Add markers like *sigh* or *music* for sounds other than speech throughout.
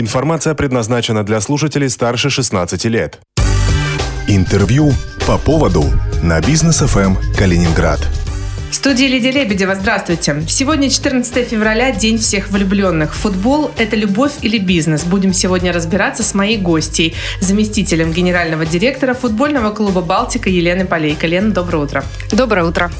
Информация предназначена для слушателей старше 16 лет. Интервью по поводу на бизнес ФМ Калининград. В студии Лидия Лебедева, здравствуйте. Сегодня 14 февраля, День всех влюбленных. Футбол – это любовь или бизнес? Будем сегодня разбираться с моей гостьей, заместителем генерального директора футбольного клуба «Балтика» Еленой Полейко. Лена, доброе утро. Доброе утро.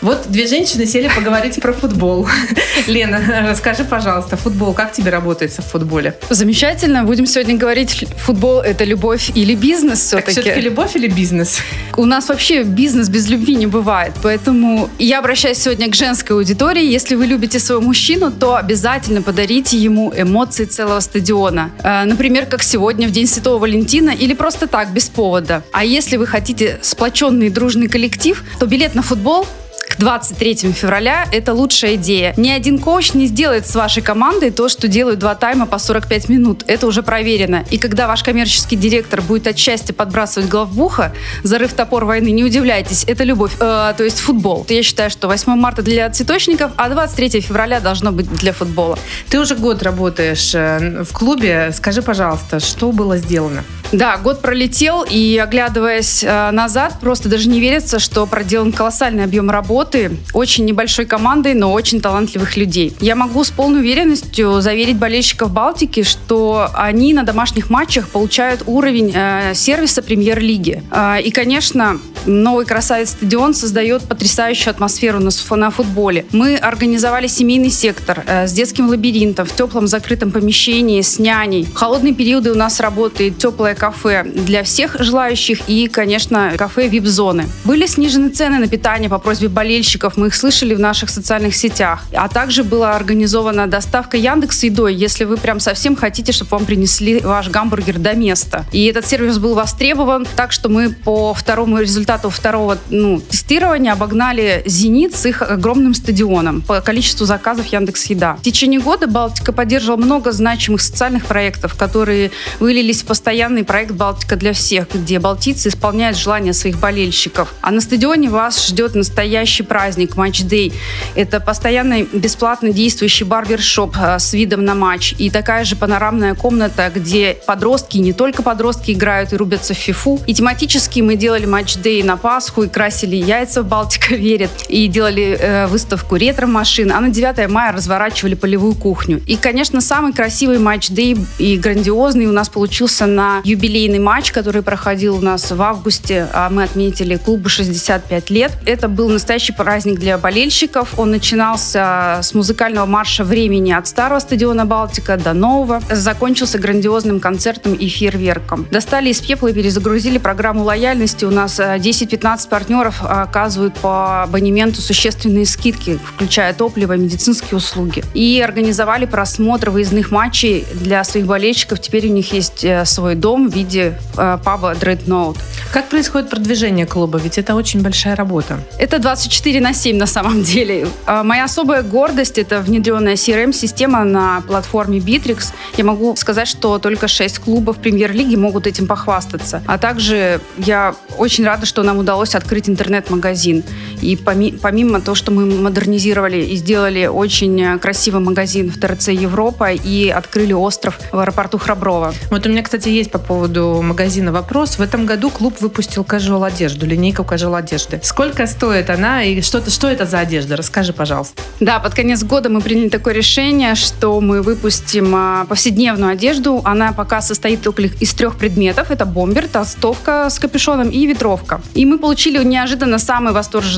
Вот две женщины сели поговорить про футбол. *laughs* Лена, расскажи, пожалуйста, футбол, как тебе работается в футболе? Замечательно. Будем сегодня говорить, футбол – это любовь или бизнес все-таки. Так все-таки любовь или бизнес? У нас вообще бизнес без любви не бывает, поэтому я я обращаюсь сегодня к женской аудитории. Если вы любите своего мужчину, то обязательно подарите ему эмоции целого стадиона. Э, например, как сегодня, в День Святого Валентина, или просто так, без повода. А если вы хотите сплоченный дружный коллектив, то билет на футбол к 23 февраля это лучшая идея. Ни один коуч не сделает с вашей командой то, что делают два тайма по 45 минут. Это уже проверено. И когда ваш коммерческий директор будет от счастья подбрасывать главбуха, зарыв топор войны, не удивляйтесь, это любовь, э, то есть футбол. Я считаю, что 8 марта для цветочников, а 23 февраля должно быть для футбола. Ты уже год работаешь э, в клубе. Скажи, пожалуйста, что было сделано? Да, год пролетел, и оглядываясь э, назад, просто даже не верится, что проделан колоссальный объем работы очень небольшой командой, но очень талантливых людей. Я могу с полной уверенностью заверить болельщиков Балтики, что они на домашних матчах получают уровень э, сервиса премьер-лиги. Э, и, конечно, новый красавец стадион создает потрясающую атмосферу на, на футболе. Мы организовали семейный сектор э, с детским лабиринтом в теплом закрытом помещении с няней. В холодные периоды у нас работает теплая кафе для всех желающих и, конечно, кафе VIP-зоны. Были снижены цены на питание по просьбе болельщиков, мы их слышали в наших социальных сетях. А также была организована доставка Яндекс едой, если вы прям совсем хотите, чтобы вам принесли ваш гамбургер до места. И этот сервис был востребован, так что мы по второму результату второго ну, тестирования обогнали «Зенит» с их огромным стадионом по количеству заказов Яндекс Еда. В течение года Балтика поддерживала много значимых социальных проектов, которые вылились в постоянный проект «Балтика для всех», где балтийцы исполняют желания своих болельщиков. А на стадионе вас ждет настоящий праздник, матч-дей. Это постоянный бесплатно действующий барбершоп э, с видом на матч и такая же панорамная комната, где подростки, не только подростки играют и рубятся в фифу. И тематически мы делали матч-дей на Пасху и красили яйца в «Балтика *laughs* верит» и делали э, выставку ретро-машин, а на 9 мая разворачивали полевую кухню. И, конечно, самый красивый матч-дей и грандиозный у нас получился на юбилейный матч, который проходил у нас в августе, а мы отметили клубу 65 лет. Это был настоящий праздник для болельщиков. Он начинался с музыкального марша времени от старого стадиона Балтика до нового. Закончился грандиозным концертом и фейерверком. Достали из пепла и перезагрузили программу лояльности. У нас 10-15 э, партнеров оказывают по абонементу существенные скидки, включая топливо и медицинские услуги. И организовали просмотр выездных матчей для своих болельщиков. Теперь у них есть э, свой дом, в виде э, паба Dreadnought. Как происходит продвижение клуба? Ведь это очень большая работа. Это 24 на 7 на самом деле. А моя особая гордость – это внедренная CRM-система на платформе Bittrex. Я могу сказать, что только 6 клубов премьер-лиги могут этим похвастаться. А также я очень рада, что нам удалось открыть интернет-магазин. И помимо того, что мы модернизировали и сделали очень красивый магазин в ТРЦ Европа и открыли остров в аэропорту Храброво. Вот у меня, кстати, есть по поводу магазина вопрос. В этом году клуб выпустил casual одежду, линейку casual одежды. Сколько стоит она и что, что это за одежда? Расскажи, пожалуйста. Да, под конец года мы приняли такое решение, что мы выпустим а, повседневную одежду. Она пока состоит только из трех предметов. Это бомбер, толстовка с капюшоном и ветровка. И мы получили неожиданно самые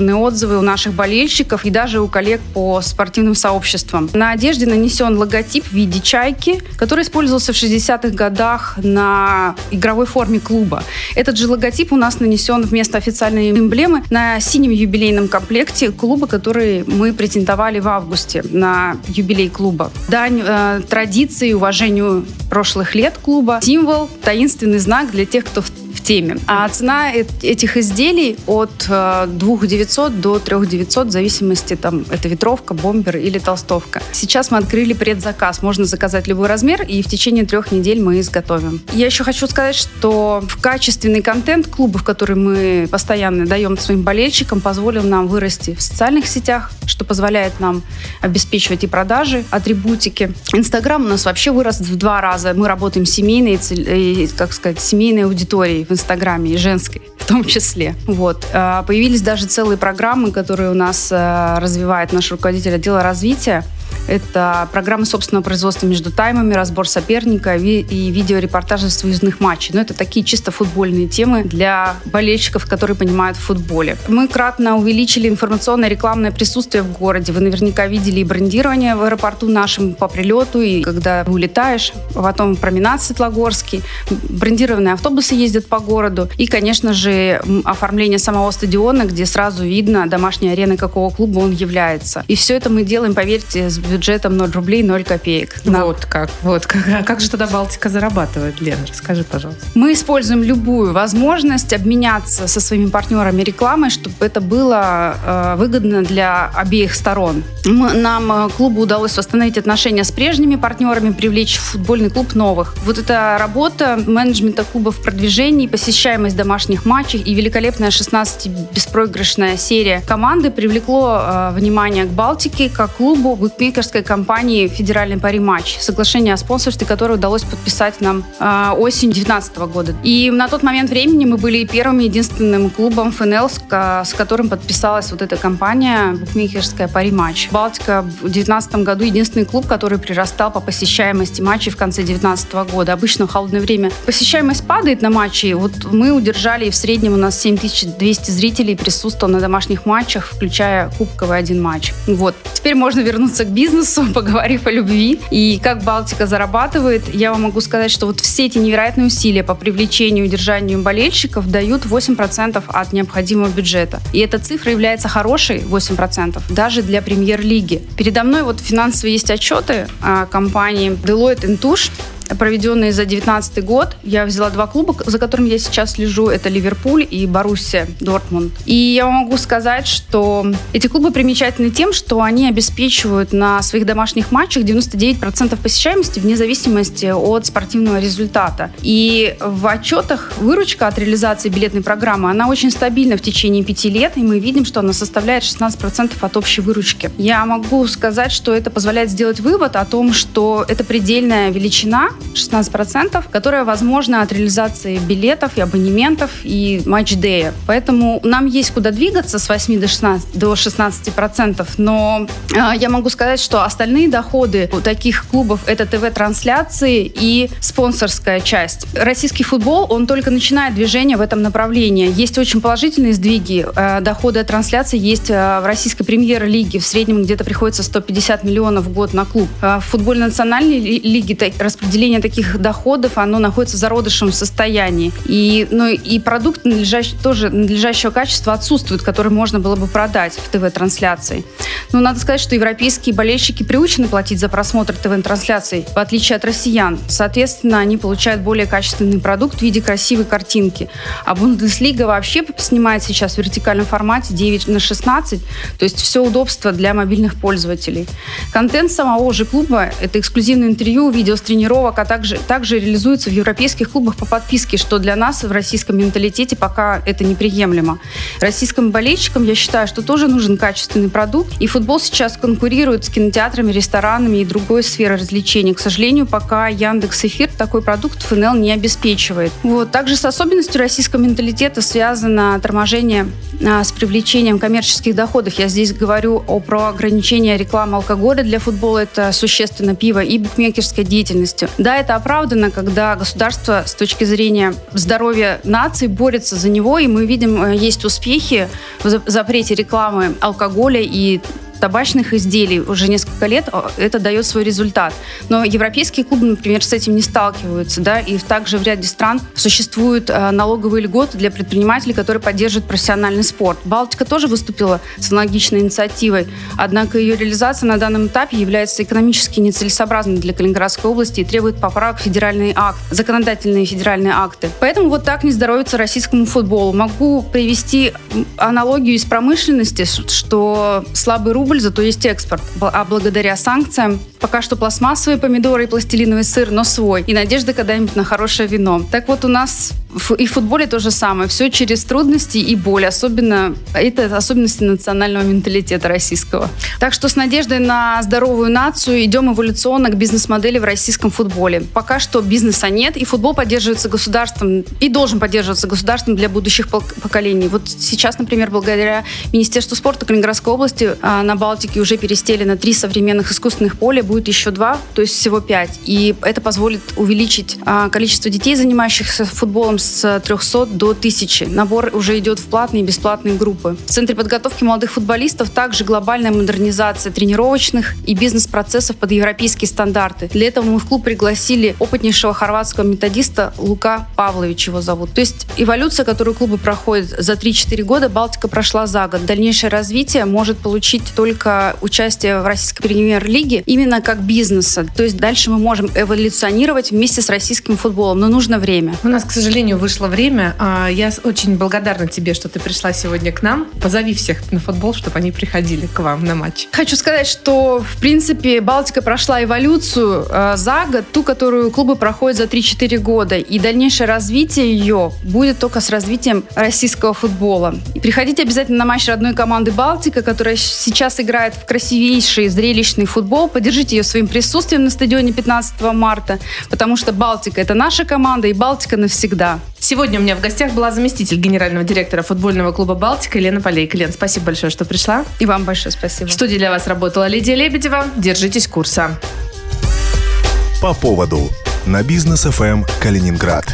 восторженные отзывы у наших болельщиков и даже у коллег по спортивным сообществам. На одежде нанесен логотип в виде чайки, который использовался в 60-х годах на игровой форме клуба. Этот же логотип у нас нанесен вместо официальной эмблемы на синем юбилейном комплекте клуба, который мы презентовали в августе на юбилей клуба. Дань э, традиции, уважению прошлых лет клуба, символ, таинственный знак для тех, кто в теме. А цена этих изделий от 2900 э, до 3900 в зависимости, там, это ветровка, бомбер или толстовка. Сейчас мы открыли предзаказ. Можно заказать любой размер, и в течение трех недель мы изготовим. Я еще хочу сказать, что в качественный контент клубов, который мы постоянно даем своим болельщикам, позволил нам вырасти в социальных сетях, что позволяет нам обеспечивать и продажи, атрибутики. Инстаграм у нас вообще вырос в два раза. Мы работаем с семейной, как сказать, семейной аудиторией в Инстаграме и женской в том числе. Вот. А, появились даже целые программы, которые у нас а, развивает наш руководитель отдела развития. Это программы собственного производства между таймами, разбор соперника и видеорепортажи с выездных матчей. Но это такие чисто футбольные темы для болельщиков, которые понимают в футболе. Мы кратно увеличили информационное рекламное присутствие в городе. Вы наверняка видели и брендирование в аэропорту нашем по прилету, и когда улетаешь, потом променад Светлогорский, брендированные автобусы ездят по городу, и, конечно же, оформление самого стадиона, где сразу видно домашняя арена какого клуба он является. И все это мы делаем, поверьте, с бюджетом 0 рублей, 0 копеек. На... Вот как, вот как. А как же тогда Балтика зарабатывает, Лена? Расскажи, пожалуйста. Мы используем любую возможность обменяться со своими партнерами рекламой, чтобы это было э, выгодно для обеих сторон. Мы, нам, э, клубу, удалось восстановить отношения с прежними партнерами, привлечь в футбольный клуб новых. Вот эта работа менеджмента клуба в продвижении, посещаемость домашних матчей и великолепная 16-беспроигрышная серия команды привлекло э, внимание к Балтике как клубу букмекерской компании «Федеральный пари матч», соглашение о спонсорстве, которое удалось подписать нам э, осенью 2019 года. И на тот момент времени мы были первым единственным клубом ФНЛ, с, с которым подписалась вот эта компания букмекерская пари матч. Балтика в 2019 году единственный клуб, который прирастал по посещаемости матчей в конце 2019 года. Обычно в холодное время посещаемость падает на матчи. Вот мы удержали, в среднем у нас 7200 зрителей присутствовало на домашних матчах, включая кубковый один матч. Вот. Теперь можно вернуться к бизнесу *laughs* поговорив о любви и как Балтика зарабатывает, я вам могу сказать, что вот все эти невероятные усилия по привлечению и удержанию болельщиков дают 8% от необходимого бюджета. И эта цифра является хорошей, 8%, даже для премьер-лиги. Передо мной вот финансовые есть отчеты компании Deloitte Touche, проведенные за 2019 год. Я взяла два клуба, за которыми я сейчас слежу. Это Ливерпуль и Боруссия Дортмунд. И я могу сказать, что эти клубы примечательны тем, что они обеспечивают на своих домашних матчах 99% посещаемости вне зависимости от спортивного результата. И в отчетах выручка от реализации билетной программы, она очень стабильна в течение пяти лет, и мы видим, что она составляет 16% от общей выручки. Я могу сказать, что это позволяет сделать вывод о том, что это предельная величина, 16%, которая возможна от реализации билетов и абонементов и матч-дея. Поэтому нам есть куда двигаться с 8 до 16, до 16%, но э, я могу сказать, что остальные доходы у таких клубов это ТВ-трансляции и спонсорская часть. Российский футбол, он только начинает движение в этом направлении. Есть очень положительные сдвиги. Э, доходы от трансляции есть э, в российской премьер-лиге. В среднем где-то приходится 150 миллионов в год на клуб. Э, в футбольной национальной лиге распределение распределение таких доходов, оно находится в зародышевом состоянии. И, ну, и продукт надлежащ, тоже надлежащего качества отсутствует, который можно было бы продать в ТВ-трансляции. Но надо сказать, что европейские болельщики приучены платить за просмотр ТВ-трансляций, в отличие от россиян. Соответственно, они получают более качественный продукт в виде красивой картинки. А Бундеслига вообще снимает сейчас в вертикальном формате 9 на 16, то есть все удобство для мобильных пользователей. Контент самого же клуба – это эксклюзивное интервью, видео с тренировок, а также, также реализуется в европейских клубах по подписке, что для нас в российском менталитете пока это неприемлемо. Российским болельщикам я считаю, что тоже нужен качественный продукт, и футбол сейчас конкурирует с кинотеатрами, ресторанами и другой сферой развлечений. К сожалению, пока Яндекс Эфир такой продукт ФНЛ не обеспечивает. Вот. Также с особенностью российского менталитета связано торможение а, с привлечением коммерческих доходов. Я здесь говорю о, про ограничение рекламы алкоголя для футбола, это существенно пиво и букмекерской деятельностью. Да, это оправдано, когда государство с точки зрения здоровья нации борется за него, и мы видим, э, есть успехи в запрете рекламы алкоголя и табачных изделий уже несколько лет это дает свой результат. Но европейские клубы, например, с этим не сталкиваются, да, и также в ряде стран существуют а, налоговые льготы для предпринимателей, которые поддерживают профессиональный спорт. Балтика тоже выступила с аналогичной инициативой, однако ее реализация на данном этапе является экономически нецелесообразной для Калининградской области и требует поправок в федеральный акт, законодательные федеральные акты. Поэтому вот так не здоровится российскому футболу. Могу привести аналогию из промышленности, что слабый рубль, зато есть экспорт. А благодаря санкциям пока что пластмассовые помидоры и пластилиновый сыр, но свой. И надежда когда-нибудь на хорошее вино. Так вот у нас и в футболе то же самое. Все через трудности и боль. Особенно это особенности национального менталитета российского. Так что с надеждой на здоровую нацию идем эволюционно к бизнес-модели в российском футболе. Пока что бизнеса нет, и футбол поддерживается государством и должен поддерживаться государством для будущих поколений. Вот сейчас, например, благодаря Министерству спорта Калининградской области а, на Балтике уже перестелено три современных искусственных поля, будет еще два, то есть всего пять. И это позволит увеличить а, количество детей, занимающихся футболом с 300 до 1000. Набор уже идет в платные и бесплатные группы. В Центре подготовки молодых футболистов также глобальная модернизация тренировочных и бизнес-процессов под европейские стандарты. Для этого мы в клуб пригласили опытнейшего хорватского методиста Лука Павлович его зовут. То есть эволюция, которую клубы проходят за 3-4 года, Балтика прошла за год. Дальнейшее развитие может получить только участие в российской премьер-лиге именно как бизнеса. То есть дальше мы можем эволюционировать вместе с российским футболом, но нужно время. У нас, к сожалению, вышло время. А, я очень благодарна тебе, что ты пришла сегодня к нам. Позови всех на футбол, чтобы они приходили к вам на матч. Хочу сказать, что, в принципе, Балтика прошла эволюцию э, за год, ту, которую клубы проходят за 3-4 года. И дальнейшее развитие ее будет только с развитием российского футбола. Приходите обязательно на матч родной команды Балтика, которая сейчас играет в красивейший зрелищный футбол. Поддержите ее своим присутствием на стадионе 15 марта, потому что Балтика – это наша команда, и Балтика навсегда. Сегодня у меня в гостях была заместитель генерального директора футбольного клуба «Балтика» Елена Полейка. Лен, спасибо большое, что пришла. И вам большое спасибо. В студии для вас работала Лидия Лебедева. Держитесь курса. По поводу на бизнес ФМ Калининград.